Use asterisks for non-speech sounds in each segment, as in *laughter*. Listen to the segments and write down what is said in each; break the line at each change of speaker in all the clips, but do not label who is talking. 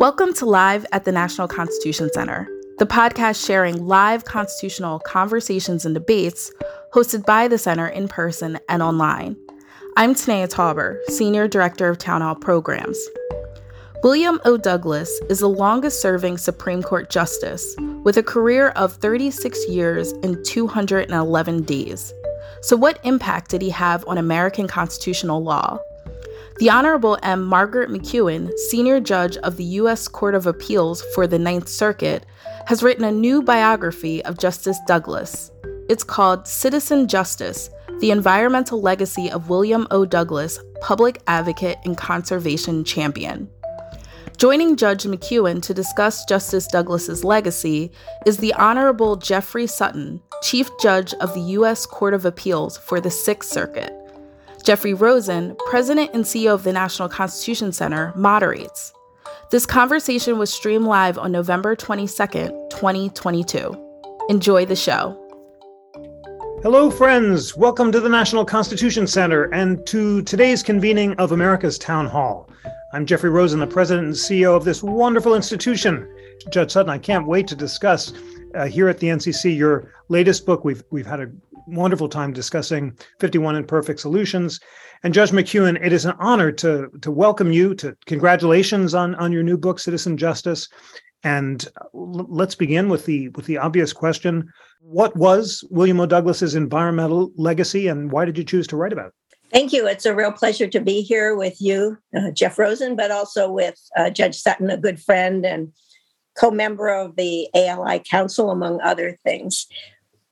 Welcome to Live at the National Constitution Center, the podcast sharing live constitutional conversations and debates hosted by the center in person and online. I'm Tanea Tauber, Senior Director of Town Hall Programs. William O. Douglas is the longest serving Supreme Court Justice with a career of 36 years and 211 days. So, what impact did he have on American constitutional law? The Honorable M. Margaret McKeown, Senior Judge of the U.S. Court of Appeals for the Ninth Circuit, has written a new biography of Justice Douglas. It's called Citizen Justice The Environmental Legacy of William O. Douglas, Public Advocate and Conservation Champion. Joining Judge McKeown to discuss Justice Douglas's legacy is the Honorable Jeffrey Sutton, Chief Judge of the U.S. Court of Appeals for the Sixth Circuit. Jeffrey Rosen, President and CEO of the National Constitution Center, moderates. This conversation was streamed live on November 22nd, 2022. Enjoy the show.
Hello, friends. Welcome to the National Constitution Center and to today's convening of America's Town Hall. I'm Jeffrey Rosen, the president and CEO of this wonderful institution. Judge Sutton, I can't wait to discuss uh, here at the NCC your latest book. We've we've had a wonderful time discussing 51 Imperfect Solutions. And Judge McKeown, it is an honor to to welcome you. To congratulations on on your new book, Citizen Justice. And l- let's begin with the with the obvious question: What was William O. Douglas's environmental legacy, and why did you choose to write about it?
Thank you. It's a real pleasure to be here with you, uh, Jeff Rosen, but also with uh, Judge Sutton, a good friend and co member of the ALI Council, among other things.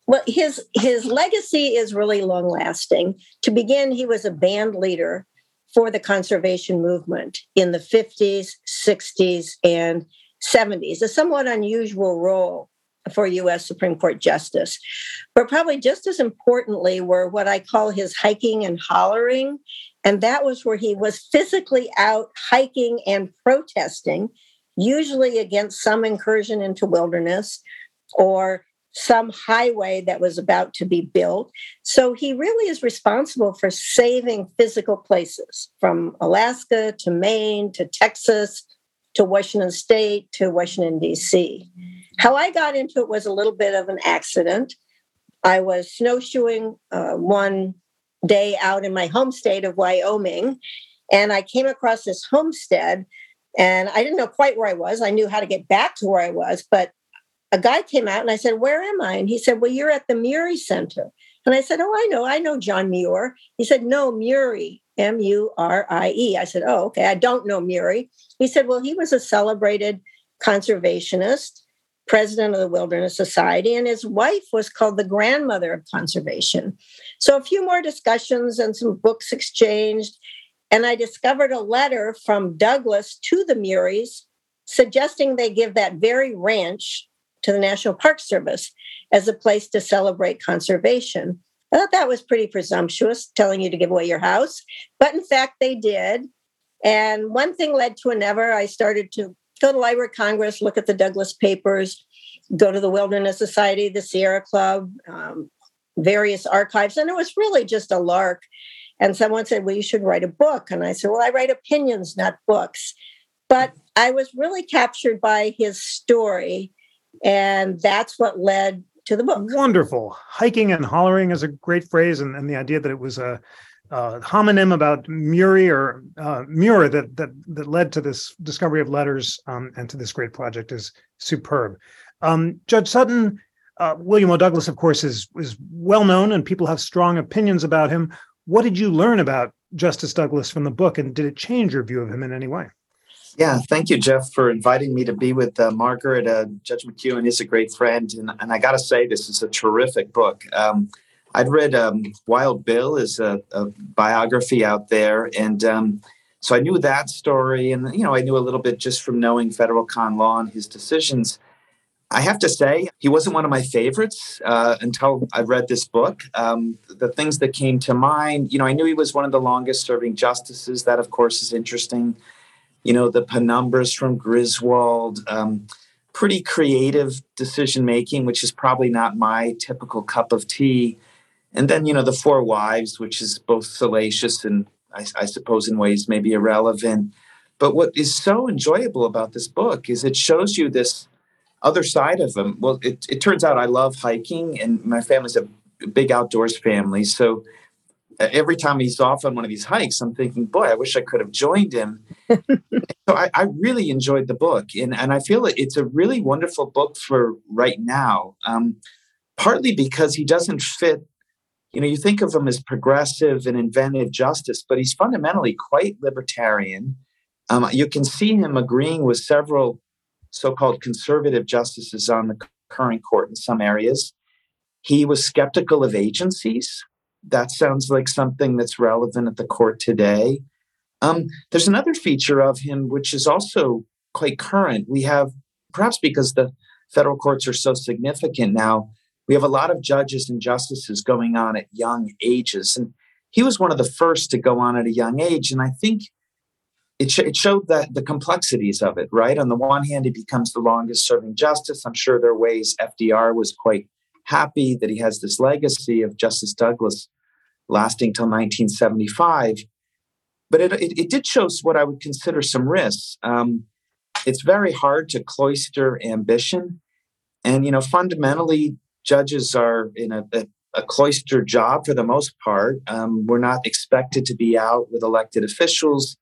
Well, his, his legacy is really long lasting. To begin, he was a band leader for the conservation movement in the 50s, 60s, and 70s, a somewhat unusual role for US Supreme Court Justice. But probably just as importantly were what I call his hiking and hollering. And that was where he was physically out hiking and protesting, usually against some incursion into wilderness or some highway that was about to be built. So he really is responsible for saving physical places from Alaska to Maine to Texas to Washington State to Washington, D.C. How I got into it was a little bit of an accident. I was snowshoeing uh, one day out in my home state of Wyoming, and I came across this homestead. And I didn't know quite where I was. I knew how to get back to where I was, but a guy came out and I said, Where am I? And he said, Well, you're at the Murie Center. And I said, Oh, I know. I know John Muir. He said, No, Murie, M U R I E. I said, Oh, okay. I don't know Murie. He said, Well, he was a celebrated conservationist president of the Wilderness Society, and his wife was called the grandmother of conservation. So, a few more discussions and some books exchanged. And I discovered a letter from Douglas to the Muries suggesting they give that very ranch to the National Park Service as a place to celebrate conservation. I thought that was pretty presumptuous, telling you to give away your house. But in fact, they did. And one thing led to another. I started to go to the Library of Congress, look at the Douglas papers, go to the Wilderness Society, the Sierra Club, um, various archives. And it was really just a lark. And someone said, Well, you should write a book. And I said, Well, I write opinions, not books. But I was really captured by his story. And that's what led to the book.
Wonderful. Hiking and hollering is a great phrase. And, and the idea that it was a, uh, homonym about Murie or uh, Muir that, that that led to this discovery of letters um, and to this great project is superb. Um, Judge Sutton, uh, William O. Douglas, of course, is is well known, and people have strong opinions about him. What did you learn about Justice Douglas from the book, and did it change your view of him in any way?
Yeah, thank you, Jeff, for inviting me to be with uh, Margaret. Uh, Judge McKeown is a great friend, and, and I got to say, this is a terrific book. Um, I'd read um, Wild Bill is a, a, biography out there, and um, so I knew that story, and you know I knew a little bit just from knowing federal con law and his decisions. I have to say he wasn't one of my favorites uh, until I read this book. Um, the things that came to mind, you know, I knew he was one of the longest-serving justices. That, of course, is interesting. You know, the penumbras from Griswold. Um, pretty creative decision making, which is probably not my typical cup of tea and then you know the four wives which is both salacious and I, I, suppose in ways maybe irrelevant But what is so enjoyable about this book is it shows you this other side of him. Well, it, it turns out I love hiking, and my family's a big outdoors family. So every time he's off on one of these hikes, I'm thinking, boy, I wish I could have joined him. *laughs* so I, I, really enjoyed the book, and and I feel it's a really wonderful book for right now. Um, partly because he doesn't fit. You know, you think of him as progressive and inventive justice, but he's fundamentally quite libertarian. Um, you can see him agreeing with several so-called conservative justices on the current court in some areas. He was skeptical of agencies that sounds like something that's relevant at the court today. Um, there's another feature of him which is also quite current. We have, perhaps because the federal courts are so significant now, we have a lot of judges and justices going on at young ages. And he was one of the first to go on at a young age. And I think it, sh- it showed that the complexities of it, right? On the one hand, he becomes the longest serving justice. I'm sure there are ways FDR was quite happy that he has this legacy of Justice Douglas lasting till 1975. But it, it, it did show what I would consider some risks. Um, it's very hard to cloister ambition. And, you know, fundamentally, judges are in a, a, a cloistered job for the most part. Um, we're not expected to be out with elected officials.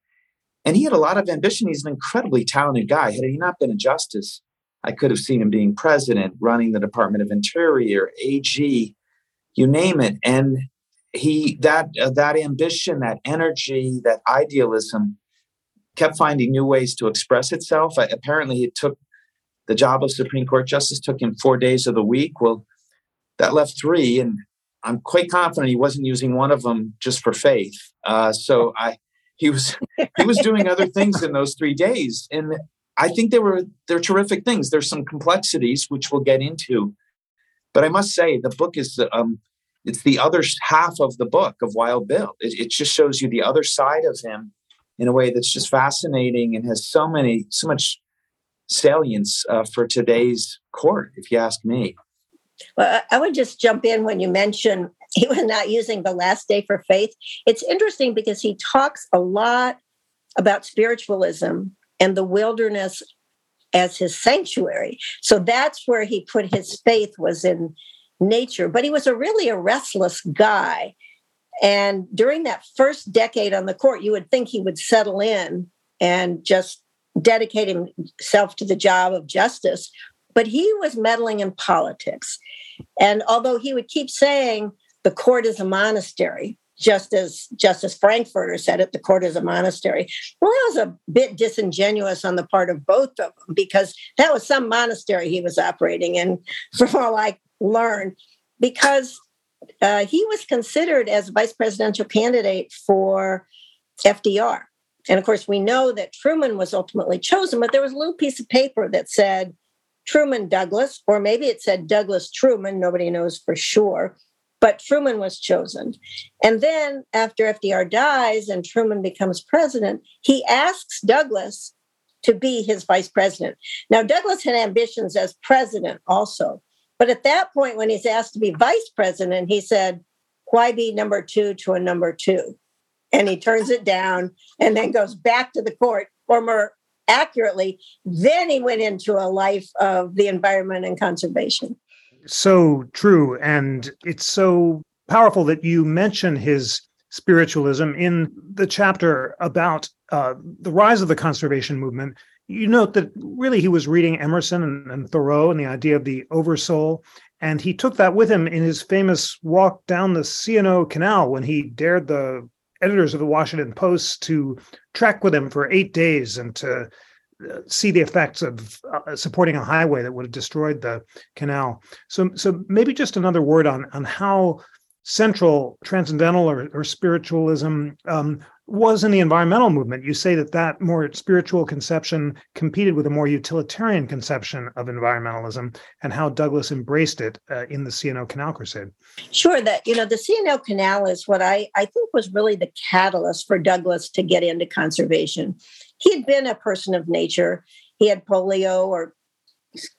And he had a lot of ambition. He's an incredibly talented guy. Had he not been a justice, I could have seen him being president, running the Department of Interior, AG, you name it. And he that uh, that ambition, that energy, that idealism kept finding new ways to express itself. I, apparently, it took the job of Supreme Court justice took him four days of the week. Well, that left three, and I'm quite confident he wasn't using one of them just for faith. Uh, so I, he was he was doing other things in those three days, and I think they were they're terrific things. There's some complexities which we'll get into, but I must say the book is um, it's the other half of the book of Wild Bill. It, it just shows you the other side of him in a way that's just fascinating and has so many so much salience uh, for today's court, if you ask me.
Well, I would just jump in when you mention *laughs* he was not using the last day for faith. It's interesting because he talks a lot about spiritualism and the wilderness as his sanctuary. So that's where he put his faith was in nature, but he was a really a restless guy. And during that first decade on the court, you would think he would settle in and just dedicate himself to the job of justice. But he was meddling in politics. And although he would keep saying the court is a monastery, just as Justice Frankfurter said it, the court is a monastery. Well, that was a bit disingenuous on the part of both of them because that was some monastery he was operating in, *laughs* from all I learned, because uh, he was considered as vice presidential candidate for FDR. And of course, we know that Truman was ultimately chosen, but there was a little piece of paper that said Truman Douglas, or maybe it said Douglas Truman, nobody knows for sure but Truman was chosen. And then after FDR dies and Truman becomes president, he asks Douglas to be his vice president. Now, Douglas had ambitions as president also. But at that point, when he's asked to be vice president, he said, Why be number two to a number two? And he turns it down and then goes back to the court, or more accurately, then he went into a life of the environment and conservation
so true. And it's so powerful that you mention his spiritualism in the chapter about uh, the rise of the conservation movement. You note that really he was reading Emerson and, and Thoreau and the idea of the oversoul. And he took that with him in his famous walk down the C&O Canal when he dared the editors of the Washington Post to trek with him for eight days and to see the effects of uh, supporting a highway that would have destroyed the canal. So, so maybe just another word on on how central transcendental or, or spiritualism um, was in the environmental movement. You say that that more spiritual conception competed with a more utilitarian conception of environmentalism, and how Douglas embraced it uh, in the C&O Canal Crusade.
Sure, that you know the C&O Canal is what I I think was really the catalyst for Douglas to get into conservation he had been a person of nature. He had polio, or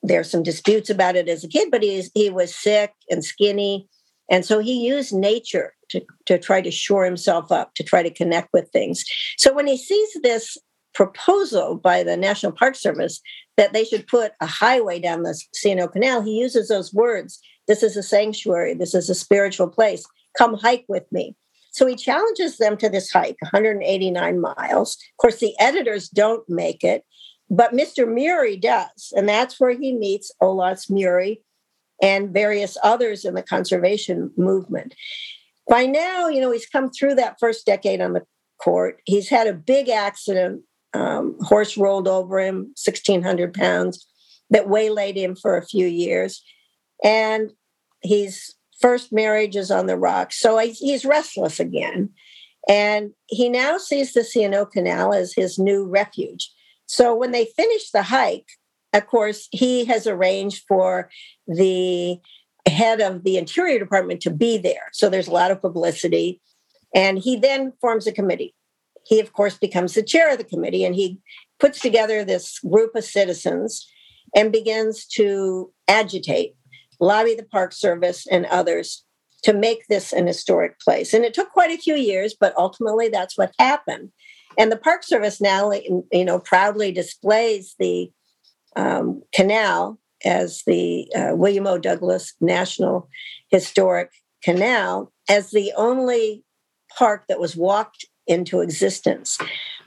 there's some disputes about it as a kid, but he, he was sick and skinny. And so he used nature to, to try to shore himself up, to try to connect with things. So when he sees this proposal by the National Park Service that they should put a highway down the C&O Canal, he uses those words. This is a sanctuary. This is a spiritual place. Come hike with me. So he challenges them to this hike, 189 miles. Of course, the editors don't make it, but Mr. Murie does. And that's where he meets Olaus Murie and various others in the conservation movement. By now, you know, he's come through that first decade on the court. He's had a big accident. Um, horse rolled over him, 1,600 pounds, that waylaid him for a few years. And his first marriage is on the rocks. So he's restless again. And he now sees the C&O Canal as his new refuge. So when they finish the hike, of course, he has arranged for the head of the Interior Department to be there. So there's a lot of publicity. And he then forms a committee. He, of course, becomes the chair of the committee and he puts together this group of citizens and begins to agitate, lobby the Park Service and others to make this an historic place. And it took quite a few years, but ultimately that's what happened. And the Park Service now, you know, proudly displays the um, canal as the uh, William O. Douglas National Historic Canal as the only park that was walked into existence.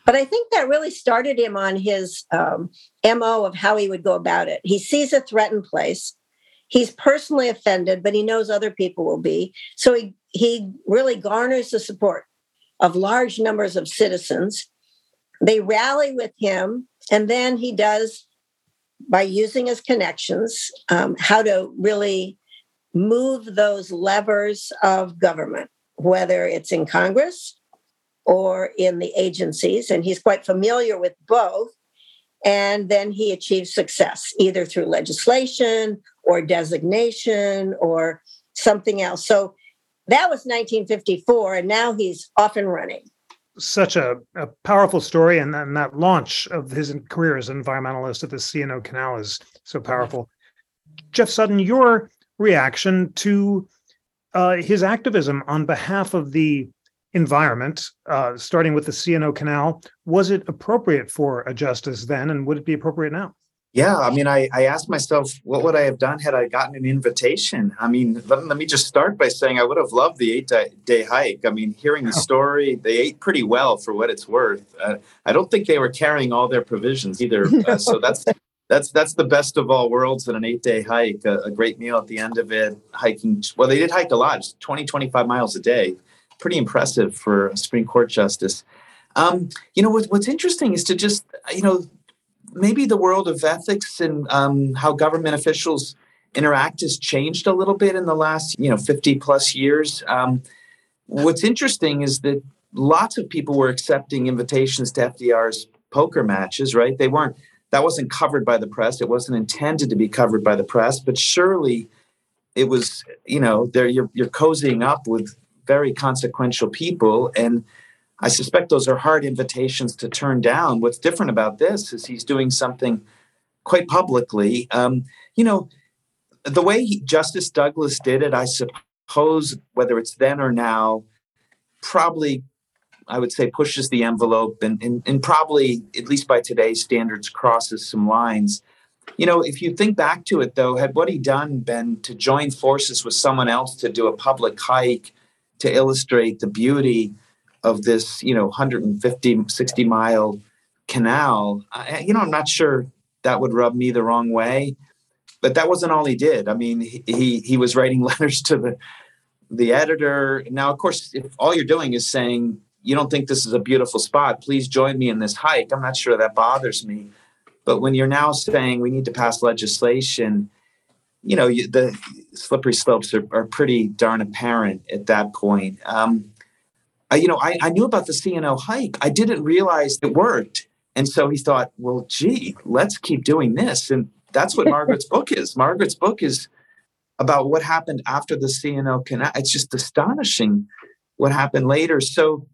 But I think that really started him on his um, MO of how he would go about it. He sees a threatened place. He's personally offended, but he knows other people will be. So he, he really garners the support of large numbers of citizens. They rally with him, and then he does by using his connections, um, how to really move those levers of government, whether it's in Congress or in the agencies. And he's quite familiar with both. And then he achieves success either through legislation or designation or something else. So that was 1954, and now he's off and running
such a, a powerful story, and, and that launch of his career as an environmentalist at the C&O Canal is so powerful. Jeff Sutton, your reaction to uh, his activism on behalf of the environment, uh, starting with the C&O Canal, was it appropriate for a justice then, and would it be appropriate now?
Yeah, I mean, I, I asked myself, what would I have done had I gotten an invitation? I mean, let, let me just start by saying I would have loved the eight day, day hike. I mean, hearing the story, they ate pretty well for what it's worth. Uh, I don't think they were carrying all their provisions either. *laughs* Uh, so that's that's that's the best of all worlds in an eight day hike. A, a, great meal at the end of it, hiking. Well, they did hike a lot, 20, 25 miles a day. Pretty impressive for a Supreme Court justice. Um, you know, what, what's interesting is to just, you know, maybe the world of ethics and um, how government officials interact has changed a little bit in the last you know 50 plus years. Um, what's interesting is that lots of people were accepting invitations to fdr's poker matches right? They weren't that wasn't covered by the press. It wasn't intended to be covered by the press but surely it was you know there you're, you're cozying up with very consequential people. And I suspect those are hard invitations to turn down. What's different about this is he's doing something quite publicly. Um, you know, the way he, Justice Douglas did it, I suppose, whether it's then or now, probably, I would say, pushes the envelope and, and, and probably, at least by today's standards, crosses some lines. You know, if you think back to it, though, had what he done been to join forces with someone else to do a public hike to illustrate the beauty of this, you know, 150, 60 mile canal, I, you know, I'm not sure that would rub me the wrong way. But that wasn't all he did. I mean, he he was writing *laughs* letters to the the editor. Now, of course, if all you're doing is saying you don't think this is a beautiful spot, please join me in this hike. I'm not sure that bothers me. But when you're now saying we need to pass legislation, you know, you, the slippery slopes are, are pretty darn apparent at that point. Um, I, you know, I, I knew about the C&O hike. I didn't realize it worked. And so he thought, well, gee, let's keep doing this. And that's what Margaret's *laughs* book is. Margaret's book is about what happened after the C&O canal. It's just astonishing what happened later. So,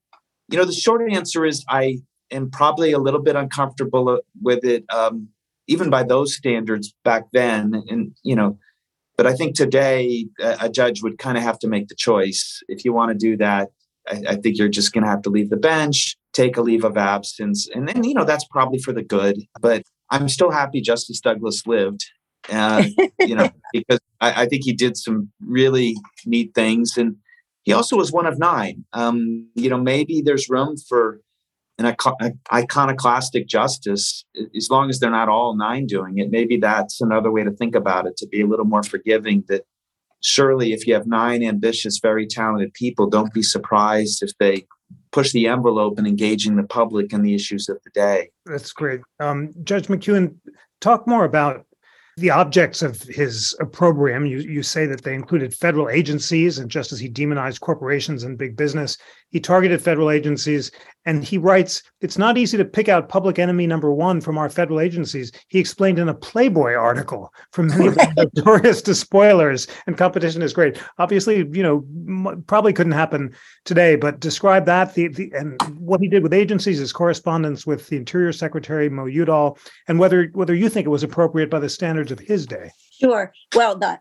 you know, the short answer is I am probably a little bit uncomfortable with it, um, even by those standards back then. And, you know, but I think today a, a judge would kind of have to make the choice. If you want to do that, I, I think you're just going to have to leave the bench, take a leave of absence. And then, you know, that's probably for the good. But I'm still happy Justice Douglas lived. Uh, you know, *laughs* because I, I, think he did some really neat things. And he also was one of nine. Um, you know, maybe there's room for an iconoclastic justice as long as they're not all nine doing it. Maybe that's another way to think about it, to be a little more forgiving that surely if you have nine ambitious, very talented people, don't be surprised if they push the envelope and engaging the public in the issues of the day.
That's great. Um, Judge McKeown, talk more about the objects of his opprobrium. You, you say that they included federal agencies, and just as he demonized corporations and big business, he targeted federal agencies. And he writes, It's not easy to pick out public enemy number one from our federal agencies. He explained in a Playboy article from many *laughs* notorious despoilers, and competition is great. Obviously, you know, probably couldn't happen today, but describe that the, the and what he did with agencies, his correspondence with the Interior Secretary Mo Udall, and whether whether you think it was appropriate by the standards of his day.
Sure. Well, the,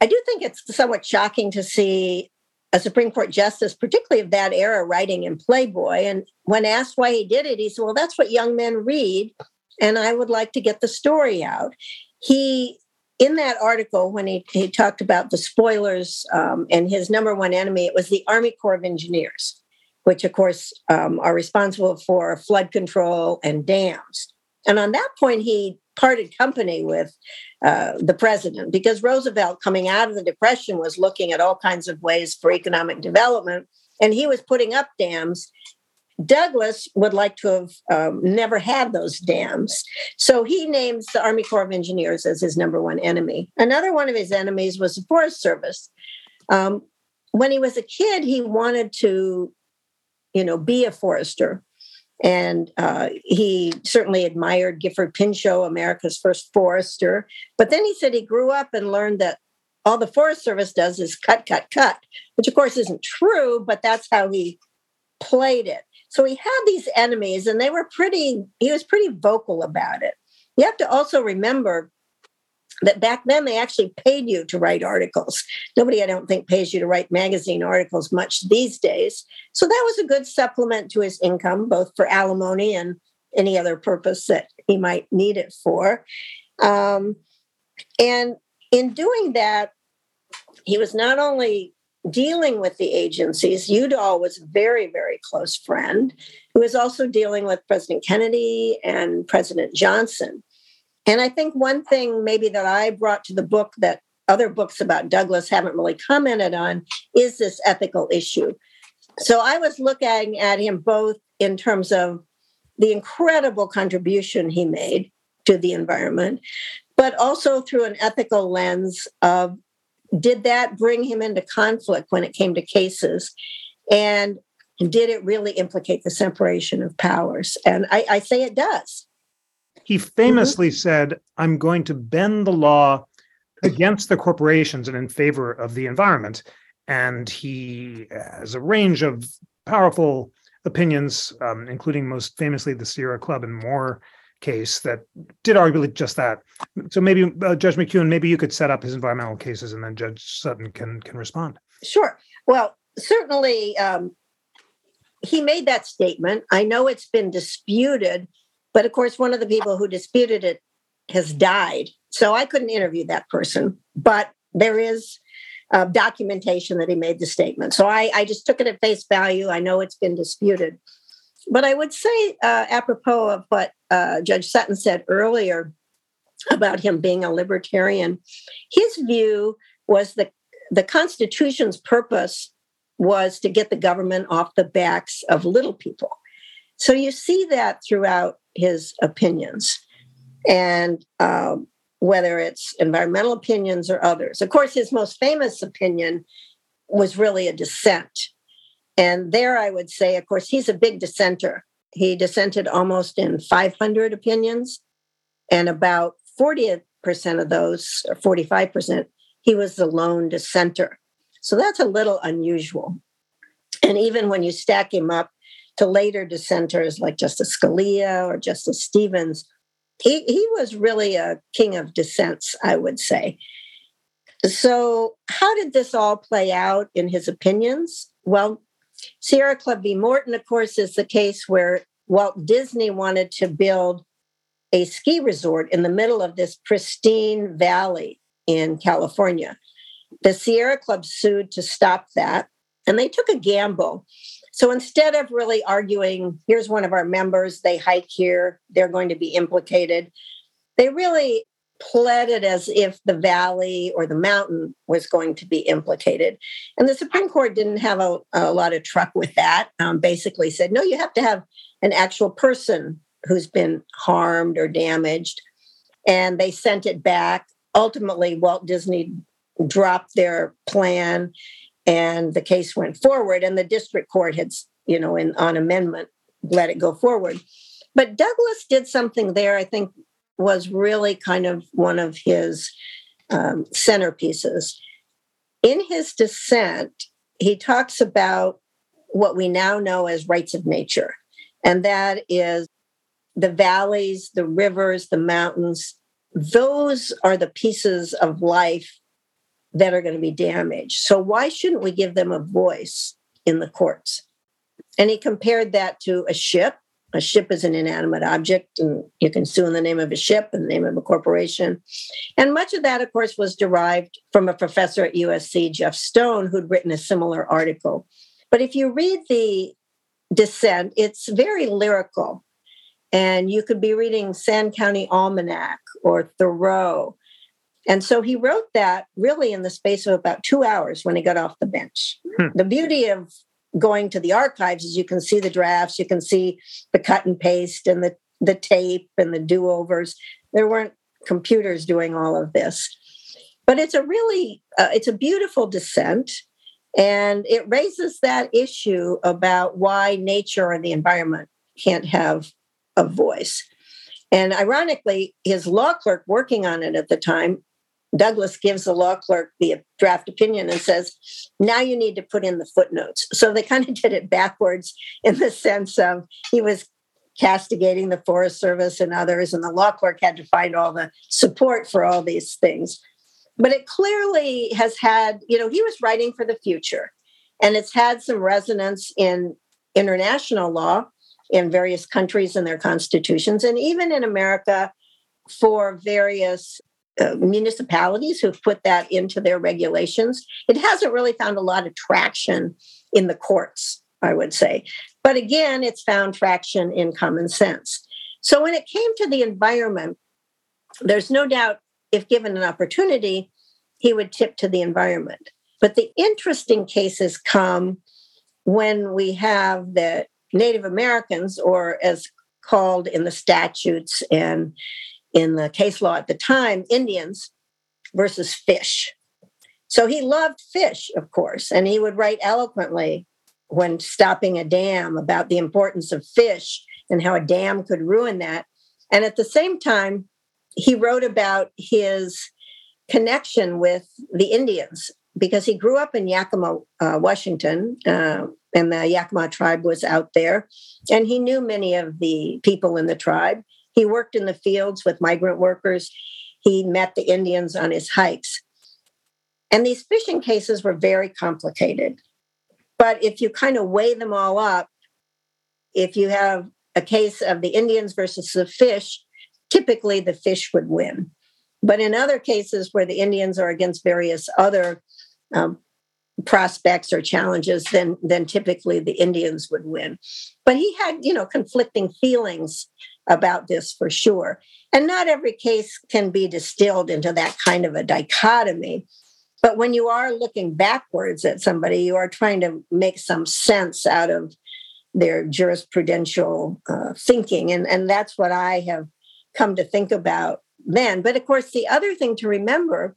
I do think it's somewhat shocking to see a Supreme Court justice, particularly of that era, writing in Playboy. And when asked why he did it, he said, Well, that's what young men read. And I would like to get the story out. He, in that article, when he, he talked about the spoilers um, and his number one enemy, it was the Army Corps of Engineers, which, of course, um, are responsible for flood control and dams. And on that point, he parted company with uh, the president because Roosevelt, coming out of the Depression, was looking at all kinds of ways for economic development, and he was putting up dams. Douglas would like to have um, never had those dams. So he names the Army Corps of Engineers as his number one enemy. Another one of his enemies was the Forest Service. Um, when he was a kid, he wanted to, you know, be a forester. And uh, he certainly admired Gifford Pinchot, America's first forester. But then he said he grew up and learned that all the Forest Service does is cut, cut, cut, which of course isn't true, but that's how he played it. So he had these enemies, and they were pretty, he was pretty vocal about it. You have to also remember that back then they actually paid you to write articles. Nobody, I don't think, pays you to write magazine articles much these days. So that was a good supplement to his income, both for alimony and any other purpose that he might need it for. Um, and in doing that, he was not only dealing with the agencies, Udall was a very, very close friend, who was also dealing with President Kennedy and President Johnson. And I think one thing maybe that I brought to the book that other books about Douglas haven't really commented on is this ethical issue. So I was looking at him both in terms of the incredible contribution he made to the environment, but also through an ethical lens of did that bring him into conflict when it came to cases? And did it really implicate the separation of powers? And I, I say it does.
He famously mm-hmm. said, I'm going to bend the law against the corporations and in favor of the environment. And he has a range of powerful opinions, um, including most famously the Sierra Club and Moore case that did arguably just that. So maybe uh, Judge McKeown, maybe you could set up his environmental cases, and then Judge Sutton can can respond.
Sure. Well, certainly um, he made that statement. I know it's been disputed but of course, one of the people who disputed it has died. So I couldn't interview that person, but there is uh, documentation that he made the statement. So I, I, just took it at face value. I know it's been disputed. But I would say, uh, apropos of what uh, Judge Sutton said earlier about him being a libertarian, his view was that the Constitution's purpose was to get the government off the backs of little people. So you see that throughout his opinions, and um, whether it's environmental opinions or others. Of course, his most famous opinion was really a dissent. And there I would say, of course, he's a big dissenter. He dissented almost in 500 opinions, and about 40% of those, or 45%, he was the lone dissenter. So that's a little unusual. And even when you stack him up to later dissenters like Justice Scalia or Justice Stevens. He, he was really a king of dissents, I would say. So, how did this all play out in his opinions? Well, Sierra Club v. Morton, of course, is the case where Walt Disney wanted to build a ski resort in the middle of this pristine valley in California. The Sierra Club sued to stop that, and they took a gamble. So instead of really arguing, here's one of our members, they hike here, they're going to be implicated, they really pled it as if the valley or the mountain was going to be implicated. And the Supreme Court didn't have a, a lot of truck with that, um, basically said, no, you have to have an actual person who's been harmed or damaged. And they sent it back. Ultimately, Walt Disney dropped their plan and the case went forward and the district court had you know in on amendment let it go forward. But douglas did something there i think was really kind of one of his um, centerpieces. In his dissent he talks about what we now know as rights of nature and that is the valleys the rivers the mountains those are the pieces of life that are going to be damaged. So why shouldn't we give them a voice in the courts? And he compared that to a ship. A ship is an inanimate object, and you can sue in the name of a ship, in the name of a corporation. And much of that, of course, was derived from a professor at USC, Jeff Stone, who'd written a similar article. But if you read the dissent, it's very lyrical. And you could be reading Sand County Almanac or Thoreau and so he wrote that really in the space of about two hours when he got off the bench. Hmm. The beauty of going to the archives is you can see the drafts, you can see the cut and paste and the, the tape and the do overs. There weren't computers doing all of this. But it's a really, uh, it's a beautiful dissent. And it raises that issue about why nature and the environment can't have a voice. And ironically, his law clerk working on it at the time Douglas gives the law clerk the draft opinion and says, now you need to put in the footnotes. So they kind of did it backwards in the sense of he was castigating the Forest Service and others, and the law clerk had to find all the support for all these things. But it clearly has had, you know, he was writing for the future, and it's had some resonance in international law in various countries and their constitutions, and even in America for various uh, municipalities who've put that into their regulations. It hasn't really found a lot of traction in the courts, I would say. But again, it's found traction in common sense. So when it came to the environment, there's no doubt if given an opportunity, he would tip to the environment. But the interesting cases come when we have the Native Americans, or as called in the statutes and in the case law at the time, Indians versus fish. So he loved fish, of course, and he would write eloquently when stopping a dam about the importance of fish and how a dam could ruin that. And at the same time, he wrote about his connection with the Indians because he grew up in Yakima, uh, Washington, uh, and the Yakima tribe was out there. And he knew many of the people in the tribe. He worked in the fields with migrant workers. He met the Indians on his hikes. And these fishing cases were very complicated. But if you kind of weigh them all up, if you have a case of the Indians versus the fish, typically the fish would win. But in other cases where the Indians are against various other um, prospects or challenges, then then typically the Indians would win. But he had, you know, conflicting feelings about this for sure. And not every case can be distilled into that kind of a dichotomy. But when you are looking backwards at somebody, you are trying to make some sense out of their jurisprudential uh, thinking. And, and that's what I have come to think about then. But of course, the other thing to remember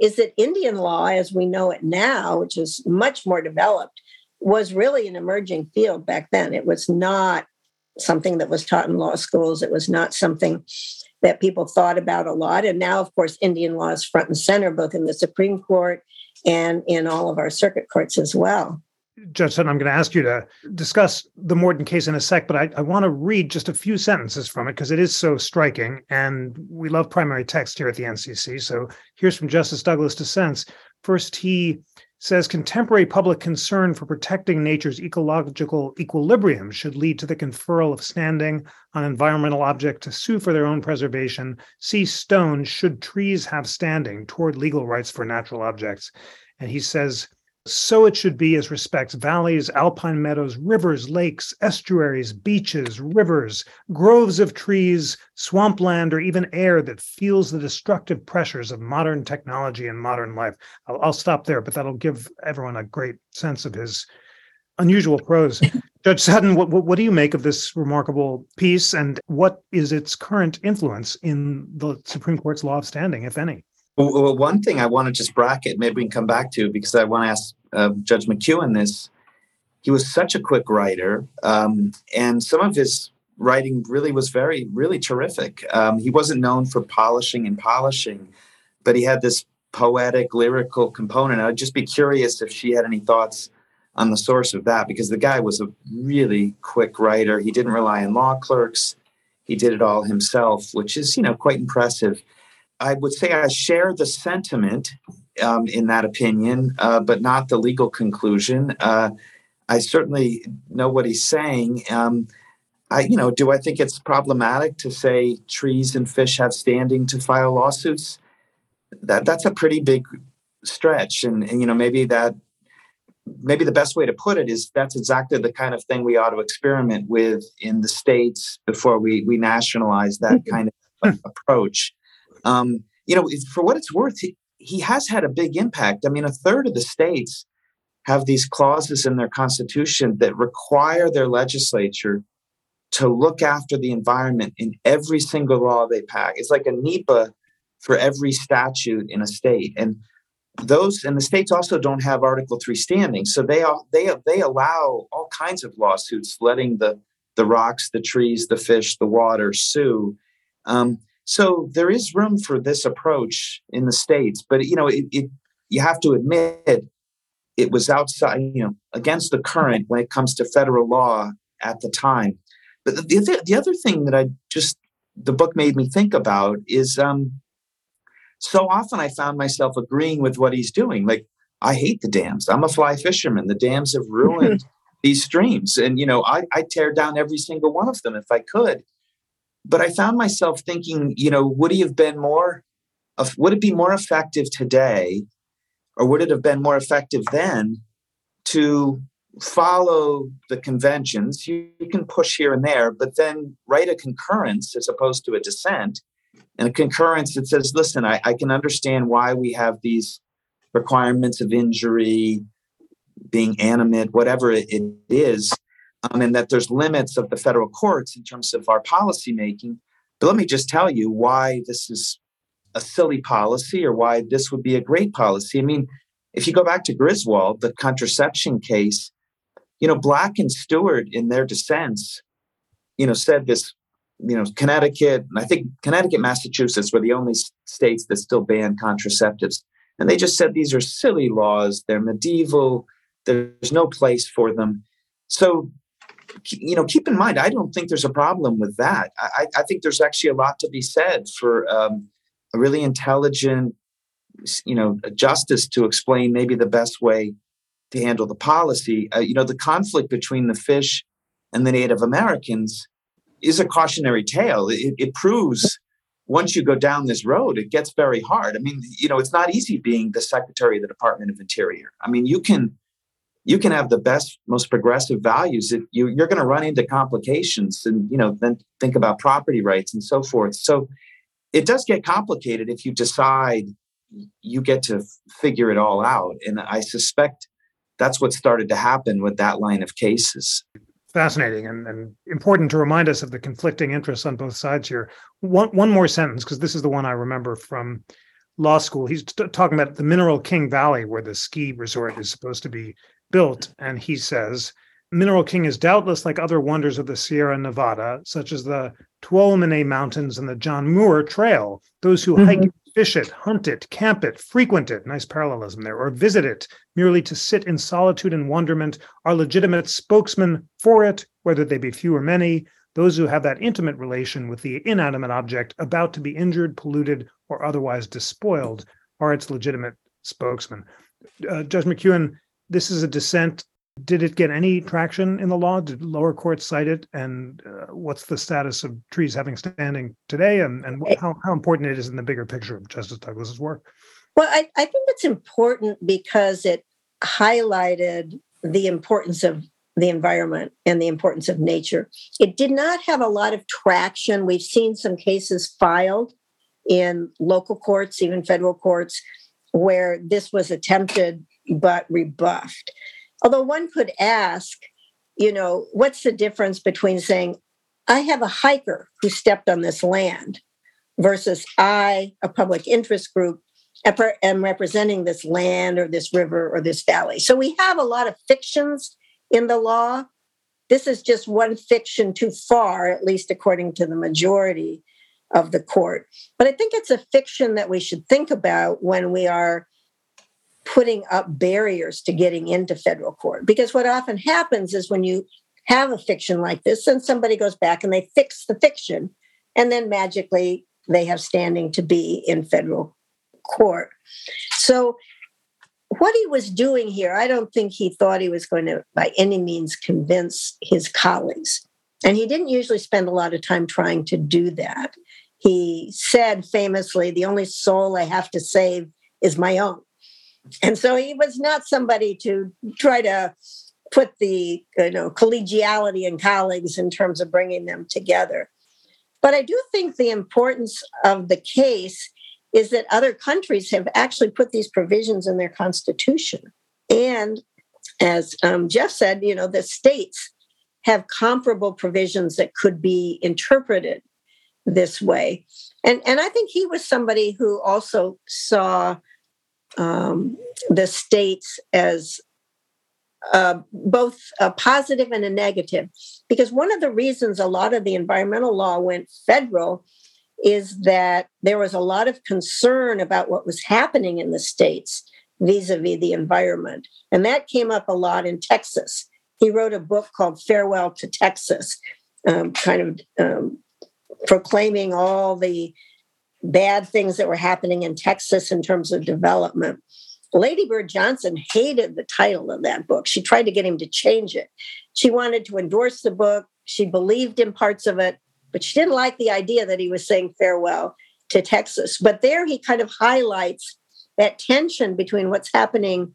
is that Indian law, as we know it now, which is much more developed, was really an emerging field back then. It was not something that was taught in law schools. It was not something that people thought about a lot. And now, of course, Indian law is front and center, both in the Supreme Court and in all of our circuit courts as well.
Judge Sutton, I'm going to ask you to discuss the Morton case in a sec, but I, I want to read just a few sentences from it because it is so striking. And we love primary text here at the NCC. So here's from Justice Douglas dissents. First, he says contemporary public concern for protecting nature's ecological equilibrium should lead to the conferral of standing on environmental objects to sue for their own preservation. See Stone, should trees have standing toward legal rights for natural objects? And he says so it should be as respects valleys, alpine meadows, rivers, lakes, estuaries, beaches, rivers, groves of trees, swampland, or even air that feels the destructive pressures of modern technology and modern life. I'll, I'll stop there, but that'll give everyone a great sense of his unusual prose. *laughs* Judge Sutton, what, what, what, do you make of this remarkable piece, and what is its current influence in the Supreme Court's law of standing, if any?
Well, one thing I want to just bracket, maybe we can come back to because I want to ask uh, Judge McKeown this. He was such a quick writer, um, and some of his writing really was very, really terrific. Um, he wasn't known for polishing and polishing, but he had this poetic, lyrical component. I'd just be curious if she had any thoughts on the source of that because the guy was a really quick writer. He didn't rely on law clerks. He did it all himself, which is, you know, quite impressive. I would say I share the sentiment um, in that opinion, uh, but not the legal conclusion. Uh, I certainly know what he's saying. Um, I, you know, do I think it's problematic to say trees and fish have standing to file lawsuits? That that's a pretty big stretch, and, and you know maybe that maybe the best way to put it is that's exactly the kind of thing we ought to experiment with in the states before we we nationalize that kind of approach. Um, you know, for what it's worth, he, he has had a big impact. I mean, a third of the states have these clauses in their constitution that require their legislature to look after the environment in every single law they pass. It's like a NEPA for every statute in a state. And those and the states also don't have Article Three standing, so they they they allow all kinds of lawsuits, letting the the rocks, the trees, the fish, the water sue. Um, so there is room for this approach in the states, but you know, it, it you have to admit it was outside, you know, against the current when it comes to federal law at the time. But the, the, the other thing that I just the book made me think about is um, so often I found myself agreeing with what he's doing. Like I hate the dams. I'm a fly fisherman. The dams have *laughs* ruined these streams, and you know I I tear down every single one of them if I could but I found myself thinking, you know, would he have been more, would it be more effective today, or would it have been more effective then to follow the conventions? You, you can push here and there, but then write a concurrence as opposed to a dissent. And a concurrence that says, listen, I, I can understand why we have these requirements of injury, being animate, whatever it is um, and that there's limits of the federal courts in terms of our policy making. But let me just tell you why this is a silly policy or why this would be a great policy. I mean, if you go back to Griswold, the contraception case, you know, Black and Stewart in their dissents, you know, said this, you know, Connecticut, and I think Connecticut, Massachusetts were the only states that still banned contraceptives. And they just said these are silly laws, they're medieval, there's no place for them. So you know, keep in mind, I don't think there's a problem with that. I, I think there's actually a lot to be said for um, a really intelligent, you know, justice to explain maybe the best way to handle the policy. Uh, you know, the conflict between the fish and the Native Americans is a cautionary tale. It, it proves once you go down this road, it gets very hard. I mean, you know, it's not easy being the Secretary of the Department of Interior. I mean, you can you can have the best most progressive values if you, you're going to run into complications and you know then think about property rights and so forth. So it does get complicated if you decide you get to figure it all out. And i suspect that's what started to happen with that line of cases.
Fascinating and, and important to remind us of the conflicting interests on both sides here. One, one more sentence because this is the one i remember from law school. He's t- talking about the mineral king valley where the ski resort is supposed to be built. And he says, Mineral King is doubtless like other wonders of the Sierra Nevada, such as the Tuolumne Mountains and the John Muir Trail. Those who mm-hmm. hike it, fish it, hunt it, camp it, frequent it, nice parallelism there, or visit it merely to sit in solitude and wonderment are legitimate spokesmen for it, whether they be few or many. Those who have that intimate relation with the inanimate object about to be injured, polluted, or otherwise despoiled are its legitimate spokesmen Uh, Judge McKeown, this is a dissent. Did it get any traction in the law? Did lower courts cite it? And uh, what's the status of trees having standing today? And, and how, how important it is in the bigger picture of Justice Douglas's work?
Well, I, I think it's important because it highlighted the importance of the environment and the importance of nature. It did not have a lot of traction. We've seen some cases filed in local courts, even federal courts, where this was attempted but rebuffed. Although one could ask, you know, what's the difference between saying, I have a hiker who stepped on this land versus I, a public interest group, am representing this land or this river or this valley. So we have a lot of fictions in the law. This is just one fiction too far, at least according to the majority of the court. But I think it's a fiction that we should think about when we are putting up barriers to getting into federal court. Because what often happens is when you have a fiction like this, and somebody goes back and they fix the fiction, and then magically they have standing to be in federal court. So what he was doing here, I don't think he thought he was going to, by any means, convince his colleagues. And he didn't usually spend a lot of time trying to do that. He said famously, The only soul I have to save is my own. And so he was not somebody to try to put the you know collegiality and colleagues in terms of bringing them together. But I do think the importance of the case is that other countries have actually put these provisions in their constitution. And as um, Jeff said, you know, the states have comparable provisions that could be interpreted this way. And, and I think he was somebody who also saw um, the states as uh, both a positive and a negative. Because one of the reasons a lot of the environmental law went federal is that there was a lot of concern about what was happening in the states vis-a-vis the environment and that came up a lot in texas he wrote a book called farewell to texas um, kind of um, proclaiming all the bad things that were happening in texas in terms of development lady bird johnson hated the title of that book she tried to get him to change it she wanted to endorse the book she believed in parts of it but she didn't like the idea that he was saying farewell to Texas. But there he kind of highlights that tension between what's happening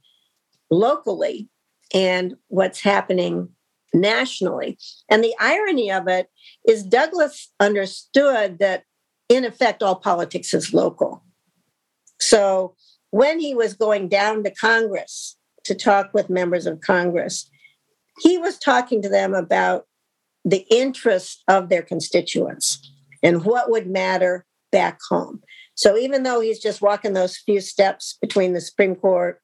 locally and what's happening nationally. And the irony of it is Douglas understood that, in effect, all politics is local. So when he was going down to Congress to talk with members of Congress, he was talking to them about the interests of their constituents and what would matter back home. So even though he's just walking those few steps between the Supreme Court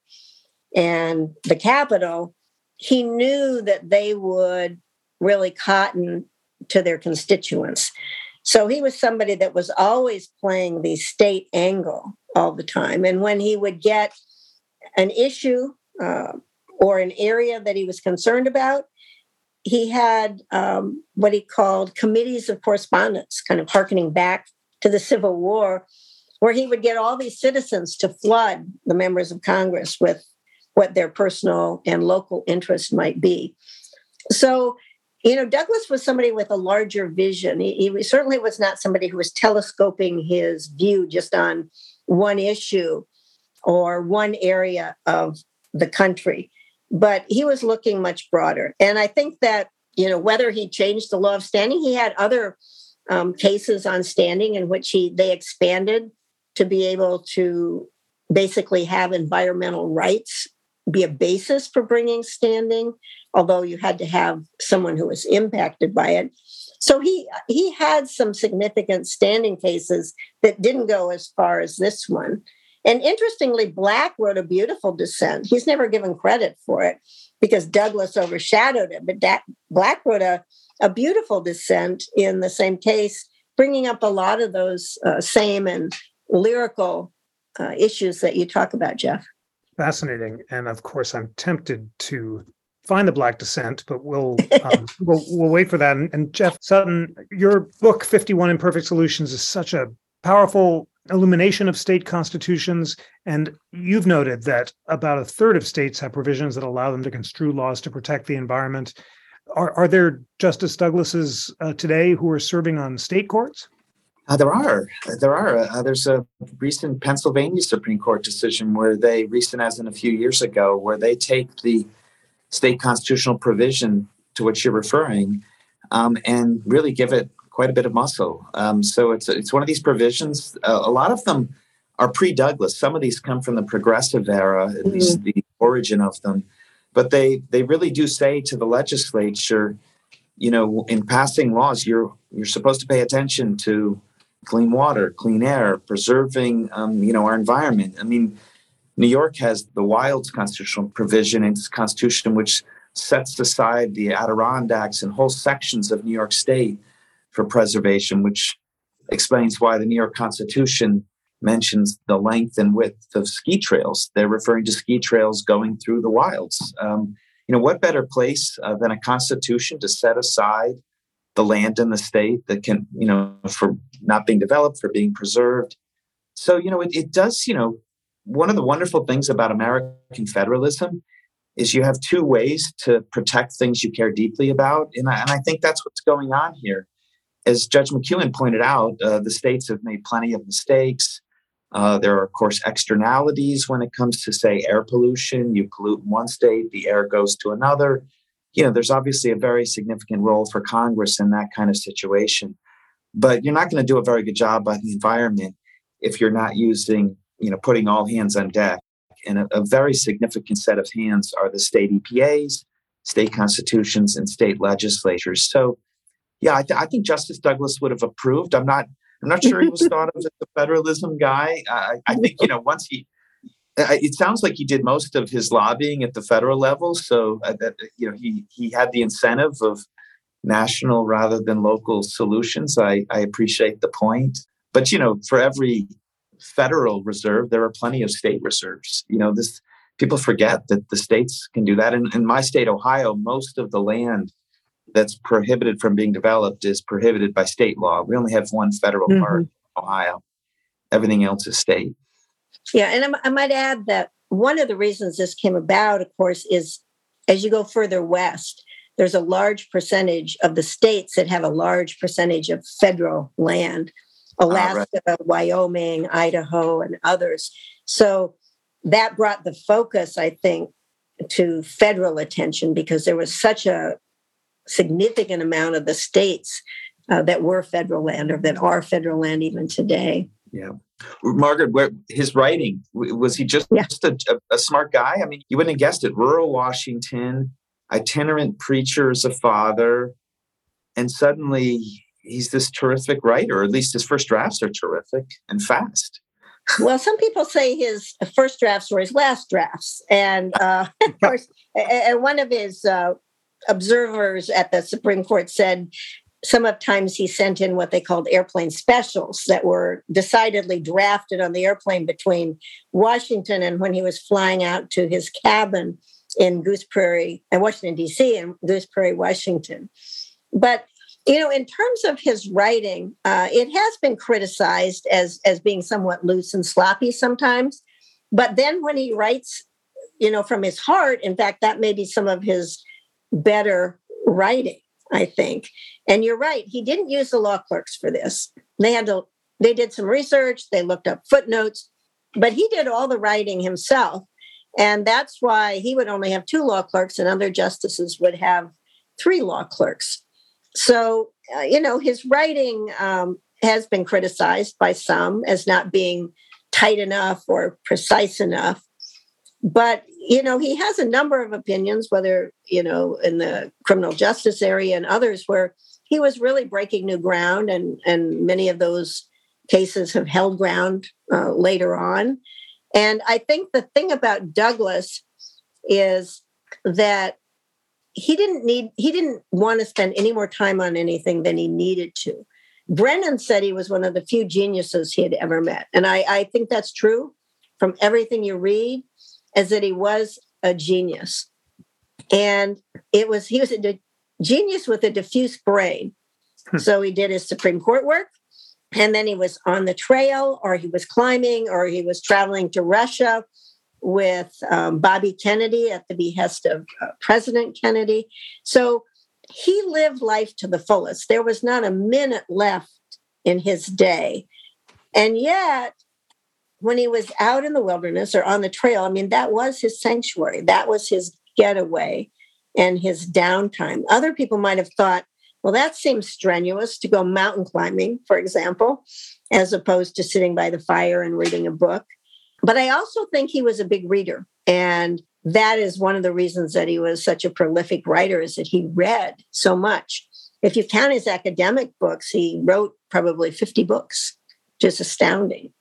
and the Capitol, he knew that they would really cotton to their constituents. So he was somebody that was always playing the state angle all the time. And when he would get an issue uh, or an area that he was concerned about, he had um, what he called committees of correspondence, kind of harkening back to the Civil War, where he would get all these citizens to flood the members of Congress with what their personal and local interest might be. So, you know, Douglas was somebody with a larger vision. He, he certainly was not somebody who was telescoping his view just on one issue or one area of the country but he was looking much broader. And I think that, you know, whether he changed the law of standing, he had other um, cases on standing in which he they expanded to be able to basically have environmental rights be a basis for bringing standing, although you had to have someone who was impacted by it. So he he had some significant standing cases that didn't go as far as this one. And interestingly, Black wrote a beautiful dissent. He's never given credit for it because Douglas overshadowed it, but da- Black wrote a, a beautiful dissent in the same case, bringing up a lot of those uh, same and lyrical uh, issues that you talk about, Jeff.
Fascinating. And of course, I'm tempted to find the black dissent but we'll *laughs* um, we'll, we'll wait for that and, and, jeff sutton your book 51 imperfect solutions is such a powerful illumination of state constitutions. And you've noted that about a third of states have provisions that allow them to construe laws to protect the environment. Are, are there Justice Douglases uh, today who are serving on state courts?
Uh, there are. There are. Uh, there's a recent Pennsylvania Supreme Court decision where they, recent as in a few years ago, where they take the state constitutional provision to which you're referring um, and really give it quite a bit of muscle. Um, so it's it's one of these provisions. Uh, a lot of them are pre-Douglas. Some of these come from the progressive era, at mm-hmm. least the origin of them. But they they really do say to the legislature, you know, in passing laws, you're you're supposed to pay attention to clean water, clean air, preserving um, you know our environment. I mean, New York has the Wilds constitutional provision in its constitution, which sets aside the Adirondacks and whole sections of New York State for preservation, which explains why the New York Constitution mentions the length and width of ski trails. They're referring to ski trails going through the wilds. Um, you know, what better place uh, than a constitution to set aside the land in the state that can, you know, for not being developed, for being preserved. So, you know, it, it does, you know, one of the wonderful things about American federalism is you have two ways to protect things you care deeply about. And I, and I think that's what's going on here. As Judge McKeown pointed out, uh, the states have made plenty of mistakes. Uh, there are, of course, externalities when it comes to, say, air pollution. You pollute in one state, the air goes to another. You know, there's obviously a very significant role for Congress in that kind of situation. But you're not going to do a very good job by the environment if you're not using, you know, putting all hands on deck and a, a very significant set of hands are the state EPAs, state constitutions, and state legislatures. So, yeah, I, th- I think Justice Douglas would have approved. I'm not. I'm not sure he was *laughs* thought of as a federalism guy. I, I think you know once he it sounds like he did most of his lobbying at the federal level so uh, that you know he he had the incentive of national rather than local solutions i i appreciate the point but you know for every federal reserve, there are plenty of state reserves. You know, this people forget that the states can do that. In, in my state, Ohio, most of the land that's prohibited from being developed is prohibited by state law. We only have one federal mm-hmm. park, Ohio. Everything else is state.
Yeah, and I might add that one of the reasons this came about, of course, is as you go further west, there's a large percentage of the states that have a large percentage of federal land. Alaska, right. Wyoming, Idaho, and others. So that brought the focus, I think, to federal attention because there was such a significant amount of the states uh, that were federal land or that are federal land even today.
Yeah. Margaret, where his writing was he just, yeah. just a, a, smart guy? I mean, you wouldn't have guessed it. Rural Washington, itinerant preacher as a father, and suddenly he's this terrific writer, or at least his first drafts are terrific and fast.
Well, some people say his first drafts were his last drafts, and uh, *laughs* of *laughs* course, and one of his uh, observers at the Supreme Court said sometimes he sent in what they called airplane specials that were decidedly drafted on the airplane between Washington and when he was flying out to his cabin in Goose Prairie, and Washington D.C. and Goose Prairie, Washington. But you know in terms of his writing uh, it has been criticized as as being somewhat loose and sloppy sometimes but then when he writes you know from his heart in fact that may be some of his better writing i think. And you're right he didn't use the law clerks for this. They had to they did some research they looked up footnotes but he did all the writing himself and that's why he would only have two law clerks and other justices would have three law clerks so, uh, you know, his writing um, has been criticized by some as not being tight enough or precise enough. But, you know, he has a number of opinions, whether, you know, in the criminal justice area and others, where he was really breaking new ground. And, and many of those cases have held ground uh, later on. And I think the thing about Douglas is that he didn't need he didn't want to spend any more time on anything than he needed to. Brennan said he was one of the few geniuses he had ever met and i, I think that's true from everything you read is that he was a genius. And it was he was a genius with a diffuse brain. Hmm. so he did his supreme court work And then he was on the trail, or he was climbing, or he was traveling to Russia with um, Bobby Kennedy at the behest of uh, President Kennedy. So he lived life to the fullest. There was not a minute left in his day. And yet, when he was out in the wilderness or on the trail, I mean, that was his sanctuary, that was his getaway and his downtime. Other people might have thought, well, that seems strenuous to go mountain climbing, for example, as opposed to sitting by the fire and reading a book. But I also think he was a big reader. And that is one of the reasons that he was such a prolific writer is that he read so much. If you count his academic books, he wrote probably 50 books, just astounding.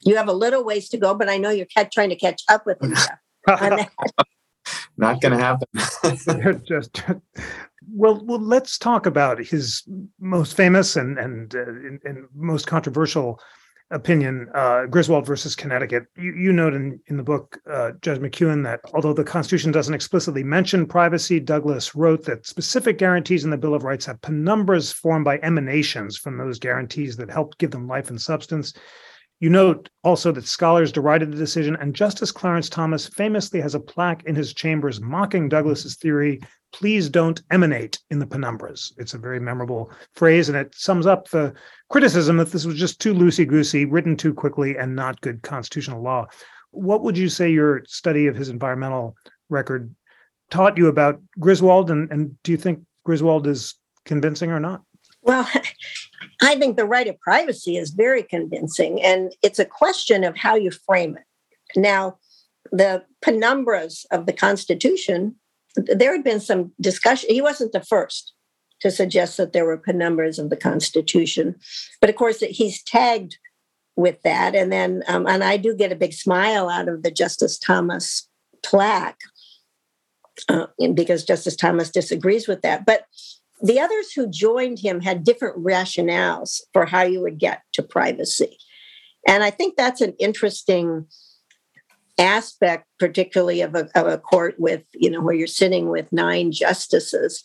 You have a little ways to go, but I know you're trying to catch up with him. *laughs* *laughs*
Not going to happen. *laughs*
just well, well, let's talk about his most famous and and, uh, and, and most controversial opinion, uh, Griswold versus Connecticut. You, you note in, in the book, uh, Judge McKeown, that although the Constitution doesn't explicitly mention privacy, Douglas wrote that specific guarantees in the Bill of Rights have penumbras formed by emanations from those guarantees that helped give them life and substance. You note also that scholars derided the decision, and Justice Clarence Thomas famously has a plaque in his chambers mocking Douglas's theory please don't emanate in the penumbras. It's a very memorable phrase, and it sums up the criticism that this was just too loosey goosey, written too quickly, and not good constitutional law. What would you say your study of his environmental record taught you about Griswold, and, and do you think Griswold is convincing or not?
Well, *laughs* I think the right of privacy is very convincing, and it's a question of how you frame it. Now, the penumbras of the Constitution, there had been some discussion. He wasn't the first to suggest that there were penumbras of the Constitution, but of course, he's tagged with that. And then, um, and I do get a big smile out of the Justice Thomas plaque uh, because Justice Thomas disagrees with that. But the others who joined him had different rationales for how you would get to privacy. And I think that's an interesting aspect, particularly of a, of a court with, you know, where you're sitting with nine justices.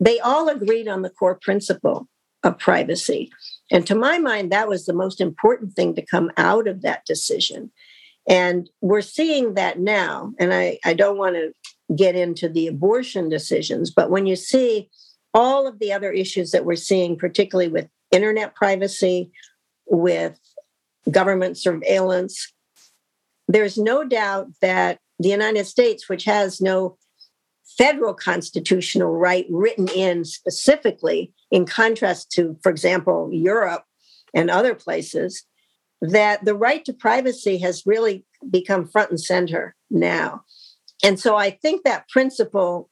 They all agreed on the core principle of privacy. And to my mind, that was the most important thing to come out of that decision. And we're seeing that now. And I, I don't want to get into the abortion decisions, but when you see all of the other issues that we're seeing, particularly with internet privacy, with government surveillance, there's no doubt that the United States, which has no federal constitutional right written in specifically, in contrast to, for example, Europe and other places, that the right to privacy has really become front and center now. And so I think that principle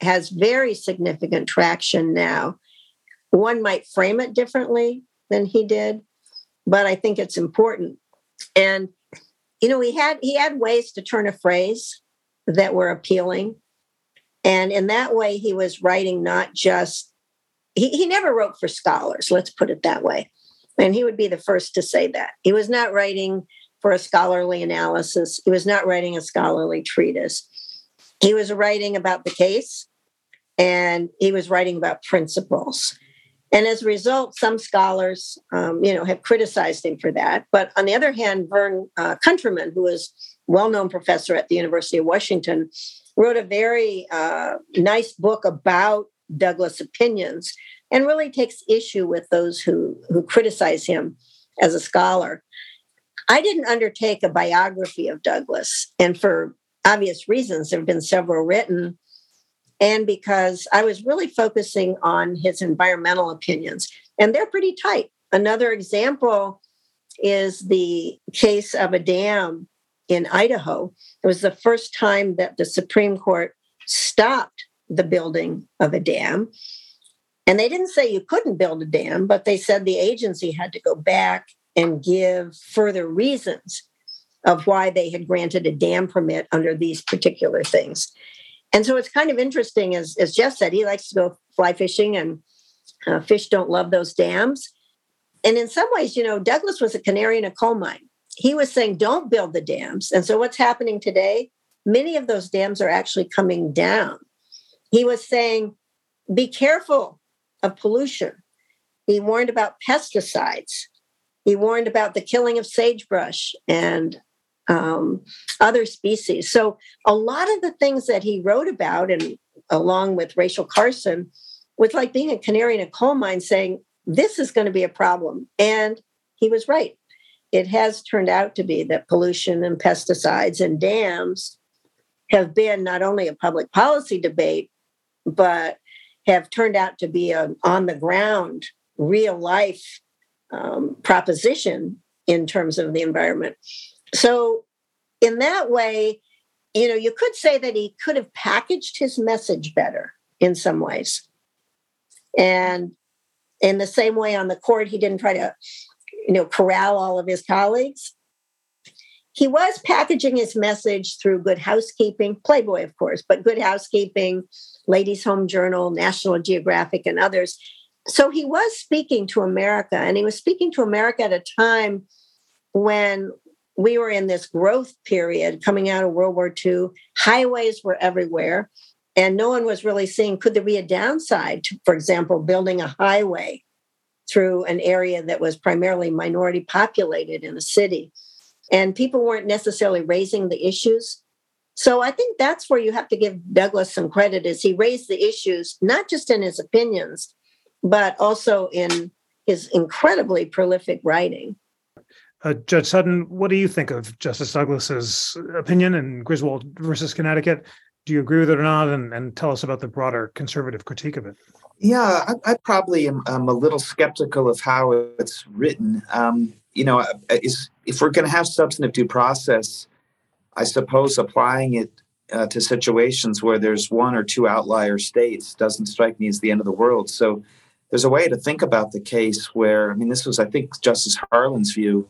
has very significant traction now. One might frame it differently than he did, but I think it's important. And you know, he had he had ways to turn a phrase that were appealing. And in that way, he was writing not just he, he never wrote for scholars, let's put it that way. And he would be the first to say that. He was not writing for a scholarly analysis. He was not writing a scholarly treatise. He was writing about the case and he was writing about principles. And as a result, some scholars, um, you know, have criticized him for that. But on the other hand, Vern uh, Countryman, who is well-known professor at the University of Washington, wrote a very uh, nice book about Douglas opinions and really takes issue with those who who criticize him as a scholar. I didn't undertake a biography of Douglas, and for obvious reasons, there have been several written and because I was really focusing on his environmental opinions, and they're pretty tight. Another example is the case of a dam in Idaho. It was the first time that the Supreme Court stopped the building of a dam. And they didn't say you couldn't build a dam, but they said the agency had to go back and give further reasons of why they had granted a dam permit under these particular things. And so it's kind of interesting, as, as Jeff said, he likes to go fly fishing, and uh, fish don't love those dams. And in some ways, you know, Douglas was a canary in a coal mine. He was saying, don't build the dams. And so what's happening today? Many of those dams are actually coming down. He was saying, be careful of pollution. He warned about pesticides. He warned about the killing of sagebrush and um, other species. So, a lot of the things that he wrote about, and along with Rachel Carson, was like being a canary in a coal mine saying, This is going to be a problem. And he was right. It has turned out to be that pollution and pesticides and dams have been not only a public policy debate, but have turned out to be an on the ground, real life um, proposition in terms of the environment. So, in that way, you know, you could say that he could have packaged his message better in some ways. And in the same way on the court, he didn't try to, you know, corral all of his colleagues. He was packaging his message through Good Housekeeping, Playboy, of course, but Good Housekeeping, Ladies' Home Journal, National Geographic, and others. So he was speaking to America, and he was speaking to America at a time when we were in this growth period coming out of World War II. Highways were everywhere, and no one was really seeing could there be a downside to, for example, building a highway through an area that was primarily minority populated in a city. And people weren't necessarily raising the issues. So I think that's where you have to give Douglas some credit is he raised the issues not just in his opinions, but also in his incredibly prolific writing.
Uh, Judge Sutton, what do you think of Justice Douglas's opinion in Griswold versus Connecticut? Do you agree with it or not? And, and tell us about the broader conservative critique of it.
Yeah, I, I probably am I'm a little skeptical of how it's written. Um, you know, is, if we're going to have substantive due process, I suppose applying it uh, to situations where there's one or two outlier states doesn't strike me as the end of the world. So there's a way to think about the case where, I mean, this was, I think, Justice Harlan's view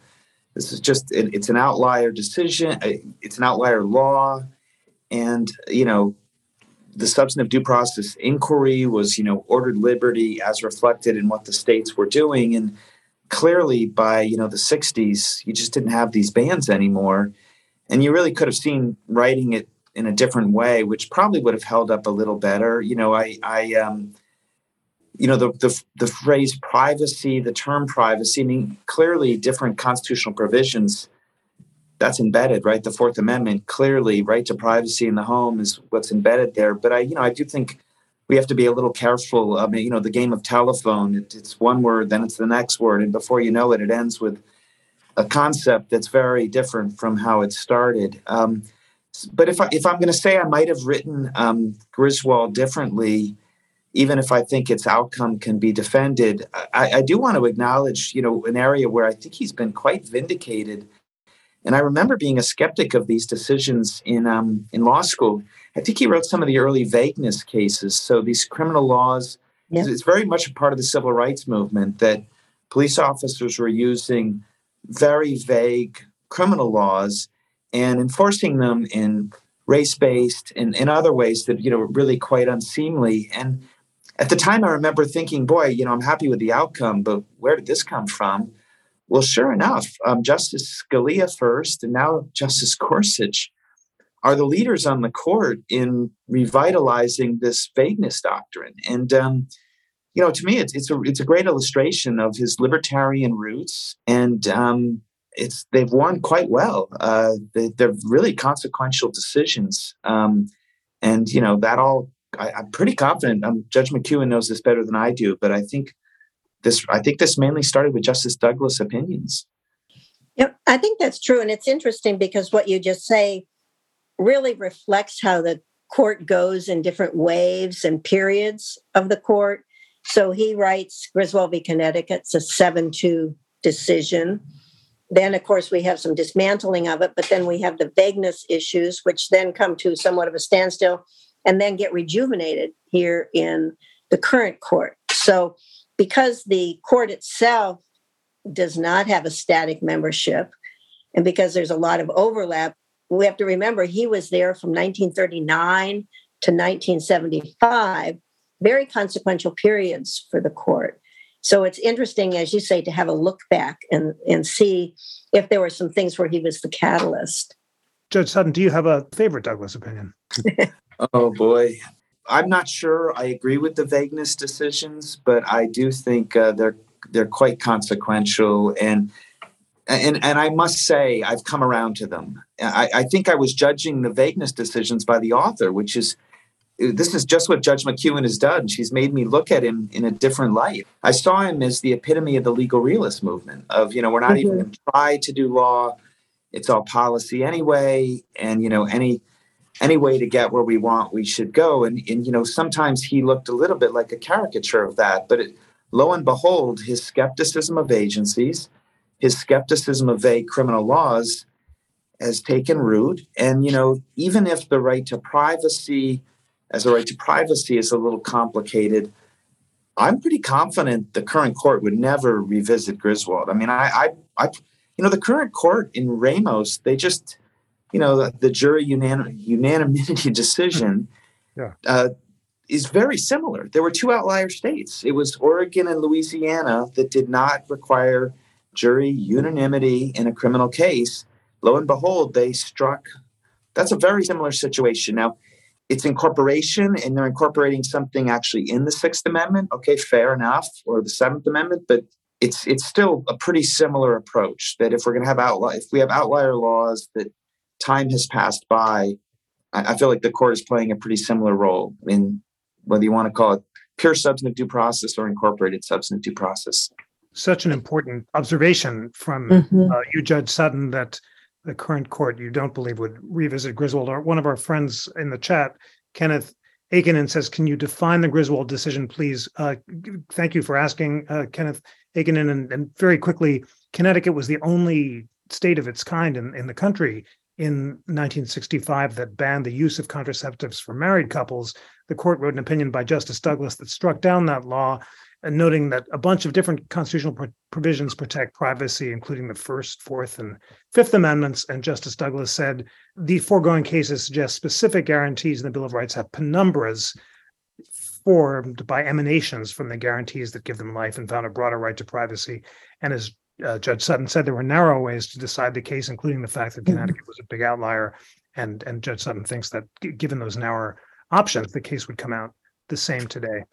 this is just it, it's an outlier decision. Uh, it's an outlier law, and you know the substantive due process inquiry was you know ordered liberty as reflected in what the states were doing. And clearly by you know the 60s you just didn't have these bans anymore. And you really could have seen writing it in a different way which probably would have held up a little better. You know i i um you know the, the the phrase privacy the term privacy i mean clearly different constitutional provisions that's embedded right? The fourth amendment clearly right to privacy in the home is what's embedded there. But i you know i do think we have to be a little careful. I mean you know the game of telephone it, it's one word then it's the next word. And before you know it it ends with a concept that's very different from how it started. Um, but if, I, if i'm going to say i might have written um, griswold differently even if I think its outcome can be defended, I, I, do want to acknowledge, you know, an area where I think he's been quite vindicated. And I remember being a skeptic of these decisions in um, in law school. I think he wrote some of the early vagueness cases. So these criminal laws, yeah. it's very much a part of the civil rights movement that police officers were using very vague criminal laws and enforcing them in race-based and in other ways that you know really quite unseemly and at the time, I remember thinking, boy, you know, I'm happy with the outcome, but where did this come from? Well, sure enough, um, Justice Scalia first, and now Justice Gorsuch are the leaders on the court in revitalizing this vagueness doctrine. And um, you know, to me, it's it's a it's a great illustration of his libertarian roots, and um, it's they've won quite well. Uh, they, are really consequential decisions, um, and you know that all I, am pretty confident. Um, Judge McKeown knows this better than I do, but I think this. I think this mainly started with Justice Douglas' opinions.
Yep, I think that's true, and it's interesting because what you just say really reflects how the court goes in different waves and periods of the court. So he writes Griswold v. Connecticut's a seven-two decision. Then, of course, we have some dismantling of it, but then we have the vagueness issues, which then come to somewhat of a standstill and then get rejuvenated here in the current court. So, because the court itself does not have a static membership, and because there's a lot of overlap, we have to remember he was there from 1939 to 1975, very consequential periods for the court. So it's interesting, as you say, to have a look back and, and see if there were some things where he was the catalyst.
Judge Sutton, do you have a favorite Douglas opinion? *laughs*
Oh boy. I'm not sure I agree with the vagueness decisions, but I do think uh, they're they're quite consequential and and and I must say I've come around to them. I, I think I was judging the vagueness decisions by the author, which is this is just what Judge McKeown has done. She's made me look at him in a different light. I saw him as the epitome of the legal realist movement of, you know, we're not mm-hmm. even going to try to do law. It's all policy anyway. And, you know, any any way to get where we want, we should go. And, and you know, sometimes he looked a little bit like a caricature of that. But it, lo and behold, his skepticism of agencies, his skepticism of vague criminal laws has taken root. And, you know, even if the right to privacy, as a right to privacy is a little complicated, I'm pretty confident the current court would never revisit Griswold. I mean, I, I, I you know, the current court in Ramos, they just, you know, the, the jury unanim- unanimity *laughs* decision *laughs* yeah. uh, is very similar. There were two outlier states. It was Oregon and Louisiana that did not require jury unanimity in a criminal case. Lo and behold, they struck. That's a very similar situation. Now, it's incorporation, and they're incorporating something actually in the Sixth Amendment. Okay, fair enough, or the Seventh Amendment, but it's it's still a pretty similar approach. That if we're going to have outlier, if we have outlier laws that time has passed by, I, I feel like the court is playing a pretty similar role in whether you want to call it pure substantive due process or incorporated substantive due process.
Such an important observation from mm-hmm. uh, you, Judge Sutton, that the current court you don't believe would revisit Griswold. Or one of our friends in the chat, Kenneth Aikinen, says, "Can you define the Griswold decision, please?" Uh, thank you for asking, uh, Kenneth Aikinen. And, and, very quickly, Connecticut was the only state of its kind in, in the country in 1965 that banned the use of contraceptives for married couples. The court wrote an opinion by Justice Douglas that struck down that law, and noting that a bunch of different constitutional pro- provisions protect privacy, including the First, Fourth, and Fifth Amendments. And Justice Douglas said the foregoing cases suggest specific guarantees in the Bill of Rights have penumbras formed by emanations from the guarantees that give them life and found a broader right to privacy. And as uh, Judge Sutton said there were narrow ways to decide the case, including the fact that mm-hmm. Connecticut was a big outlier. And, and Judge Sutton thinks that g- given those narrow options, the case would come out the same today.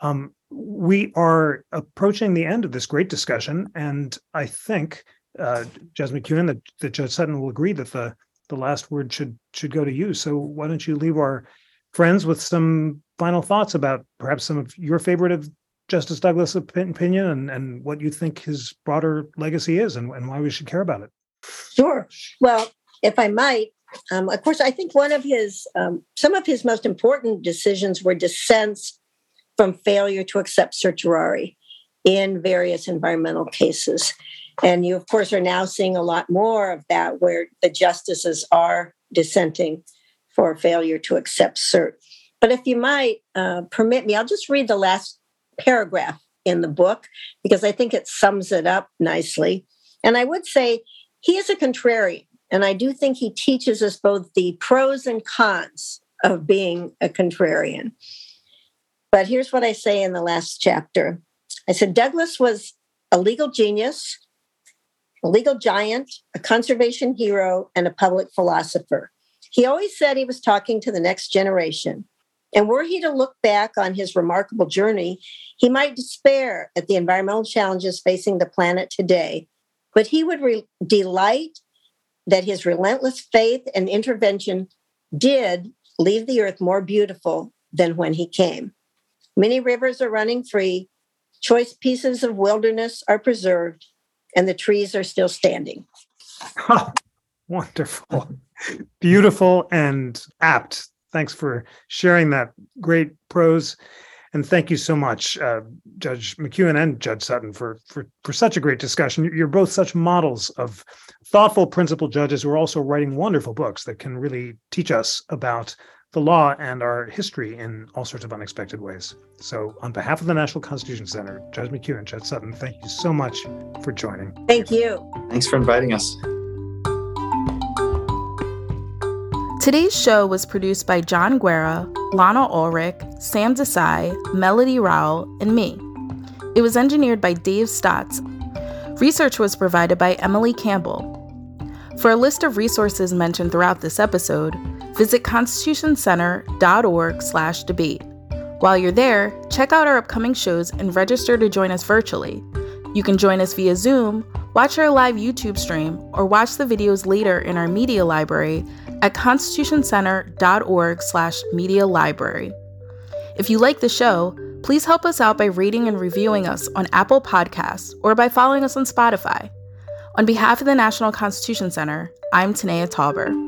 Um, we are approaching the end of this great discussion, and I think, uh, Judge McKeown, that, that Judge Sutton will agree that the the last word should should go to you. So why don't you leave our friends with some final thoughts about perhaps some of your favorite of Justice Douglas' opinion and, and what you think his broader legacy is and, and why we should care about it.
Sure. Well, if I might, um, of course, I think one of his, um, some of his most important decisions were dissents from failure to accept certiorari in various environmental cases. And you, of course, are now seeing a lot more of that where the justices are dissenting for failure to accept cert. But if you might uh, permit me, I'll just read the last paragraph in the book because I think it sums it up nicely. And I would say he is a contrarian. And I do think he teaches us both the pros and cons of being a contrarian. But here's what I say in the last chapter I said Douglas was a legal genius, a legal giant, a conservation hero, and a public philosopher. He always said he was talking to the next generation. And were he to look back on his remarkable journey, he might despair at the environmental challenges facing the planet today, but he would re- delight that his relentless faith and intervention did leave the earth more beautiful than when he came. Many rivers are running free, choice pieces of wilderness are preserved, and the trees are still standing. *laughs*
wonderful, beautiful, and apt. Thanks for sharing that great prose. And thank you so much, uh, Judge McKeown and Judge Sutton, for, for, for such a great discussion. You're both such models of thoughtful, principled judges who are also writing wonderful books that can really teach us about the law and our history in all sorts of unexpected ways. So, on behalf of the National Constitution Center, Judge McKeown, and Judge Sutton, thank you so much for joining.
Thank you.
Thanks for inviting us.
Today's show was produced by John Guerra, Lana Ulrich, Sam Desai, Melody Rowell, and me. It was engineered by Dave Stotts. Research was provided by Emily Campbell. For a list of resources mentioned throughout this episode, visit constitutioncenter.org/debate. While you're there, check out our upcoming shows and register to join us virtually. You can join us via Zoom, watch our live YouTube stream, or watch the videos later in our media library at constitutioncenter.org slash media library. If you like the show, please help us out by rating and reviewing us on Apple Podcasts or by following us on Spotify. On behalf of the National Constitution Center, I'm Tanea Tauber.